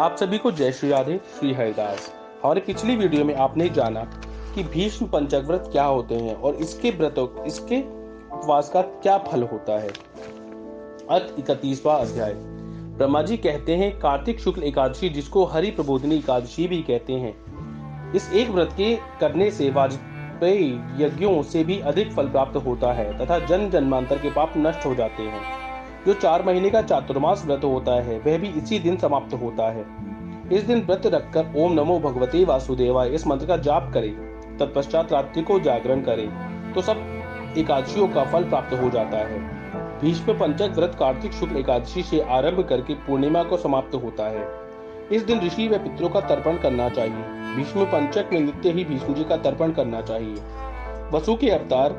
आप सभी को जय श्री राधे, श्री हरिदास। हमारे पिछली वीडियो में आपने जाना कि भीष्म पंचक व्रत क्या होते हैं और इसके व्रतों, इसके उपवास का क्या फल होता है। अत इकतीसवा अध्याय। ब्रह्मा जी कहते हैं, कार्तिक शुक्ल एकादशी, जिसको हरि प्रबोधिनी एकादशी भी कहते हैं, इस एक व्रत के करने से वाजपेयी यज्ञों से भी अधिक फल प्राप्त होता है तथा जन्म जन्मांतर के पाप नष्ट हो जाते हैं। जो चार महीने का चातुर्मास व्रत होता है, वह भी इसी दिन समाप्त होता है। इस दिन व्रत रखकर ओम नमो भगवते वासुदेवा इस मंत्र का जाप करें, तत्पश्चात रात्रि को जागरण करें तो सब एकादशियों का फल प्राप्त हो जाता है। भीष्म पंचक व्रत कार्तिक शुक्ल एकादशी से आरंभ करके पूर्णिमा को समाप्त होता है। इस दिन ऋषि व पितरों का तर्पण करना चाहिए। भीष्म पंचक में नित्य ही भीष्म जी का तर्पण करना चाहिए। वसु के अवतार,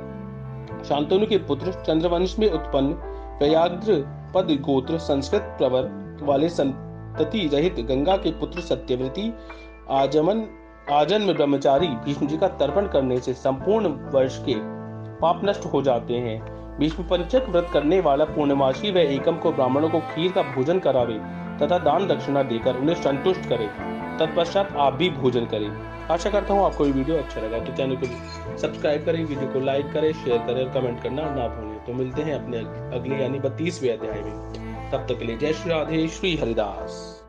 शांतनु के पुत्र, चंद्रवंश में उत्पन्न व्याघ्र पद गोत्र संस्कृत प्रवर वाले संतति रहित गंगा के पुत्र सत्यव्रती आजमन, आजन्म ब्रह्मचारी भीष्म जी का तर्पण करने से संपूर्ण वर्ष के पाप नष्ट हो जाते हैं। भीष्म पंचक व्रत करने वाला पूर्णमासी व एकम को ब्राह्मणों को खीर का भोजन करावे तथा दान दक्षिणा देकर उन्हें संतुष्ट करे। तत्पश्चात आप भी भोजन करें। आशा करता हूँ आपको ये वीडियो अच्छा लगा तो चैनल को सब्सक्राइब करें, वीडियो को लाइक करें, शेयर करें और कमेंट करना ना भूलें। तो मिलते हैं अपने अगले यानी बत्तीसवें अध्याय में। तब तक के लिए जय श्री राधे, श्री हरिदास।